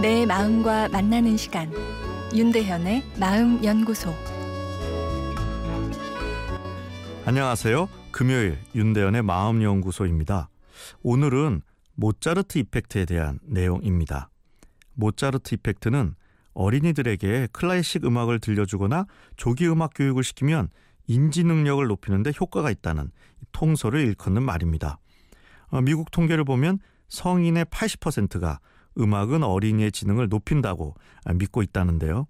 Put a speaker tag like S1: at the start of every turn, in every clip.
S1: 내 마음과 만나는 시간 윤대현의 마음 연구소
S2: 안녕하세요. 금요일 윤대현의 마음 연구소입니다. 오늘은 모차르트 이펙트에 대한 내용입니다. 모차르트 이펙트는 어린이들에게 클래식 음악을 들려주거나 조기 음악 교육을 시키면 인지 능력을 높이는 데 효과가 있다는 통설을 일컫는 말입니다. 어, 미국 통계를 보면 성인의 80%가 음악은 어린이의 지능을 높인다고 믿고 있다는데요.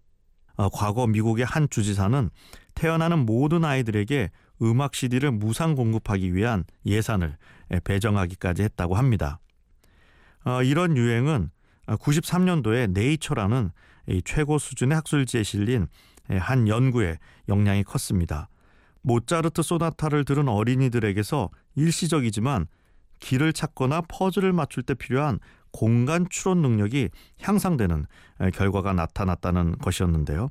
S2: 어, 과거 미국의 한 주지사는 태어나는 모든 아이들에게 음악 CD를 무상 공급하기 위한 예산을 배정하기까지 했다고 합니다. 어, 이런 유행은 93년도에 네이처라는 최고 수준의 학술지에 실린 한 연구에 영향이 컸습니다. 모차르트 소나타를 들은 어린이들에게서 일시적이지만 길을 찾거나 퍼즐을 맞출 때 필요한 공간 추론 능력이 향상되는 결과가 나타났다는 것이었는데요.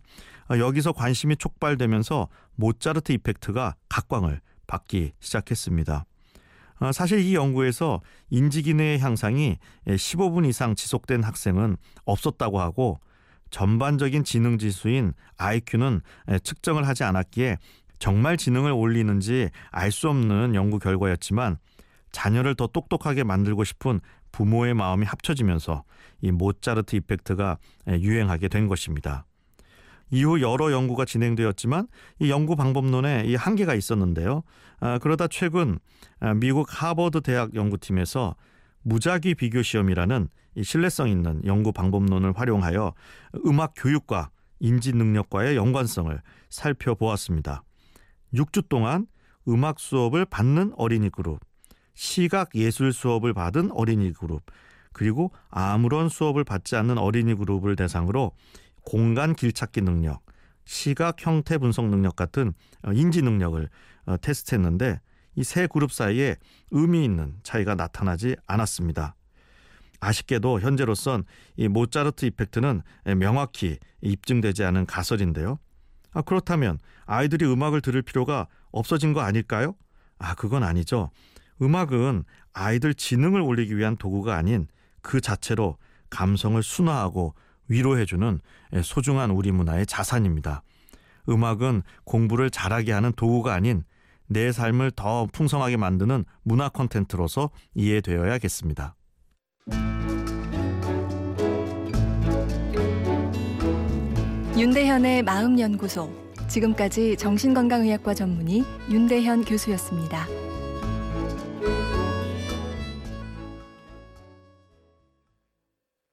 S2: 어, 여기서 관심이 촉발되면서 모차르트 이펙트가 각광을 받기 시작했습니다. 어, 사실 이 연구에서 인지 기능의 향상이 15분 이상 지속된 학생은 없었다고 하고 전반적인 지능 지수인 IQ는 측정을 하지 않았기에 정말 지능을 올리는지 알 수 없는 연구 결과였지만 자녀를 더 똑똑하게 만들고 싶은 부모의 마음이 합쳐지면서 이 모차르트 이펙트가 유행하게 된 것입니다. 이후 여러 연구가 진행되었지만 이 연구 방법론에 이 한계가 있었는데요. 아, 그러다 최근 아, 미국 하버드 대학 연구팀에서 무작위 비교 시험이라는 이 신뢰성 있는 연구 방법론을 활용하여 음악 교육과 인지 능력과의 연관성을 살펴보았습니다. 6주 동안 음악 수업을 받는 어린이 그룹, 시각 예술 수업을 받은 어린이 그룹, 그리고 아무런 수업을 받지 않는 어린이 그룹을 대상으로 공간 길찾기 능력, 시각 형태 분석 능력 같은 어, 인지 능력을 어, 테스트했는데 이 세 그룹 사이에 의미 있는 차이가 나타나지 않았습니다. 아쉽게도 현재로선 이 모차르트 이펙트는 명확히 입증되지 않은 가설인데요. 아, 그렇다면 아이들이 음악을 들을 필요가 없어진 거 아닐까요? 아, 그건 아니죠. 음악은 아이들 지능을 올리기 위한 도구가 아닌 그 자체로 감성을 순화하고 위로해주는 소중한 우리 문화의 자산입니다. 음악은 공부를 잘하게 하는 도구가 아닌 내 삶을 더 풍성하게 만드는 문화 콘텐츠로서 이해되어야겠습니다.
S1: 윤대현의 마음연구소 지금까지 정신건강의학과 전문의 윤대현 교수였습니다.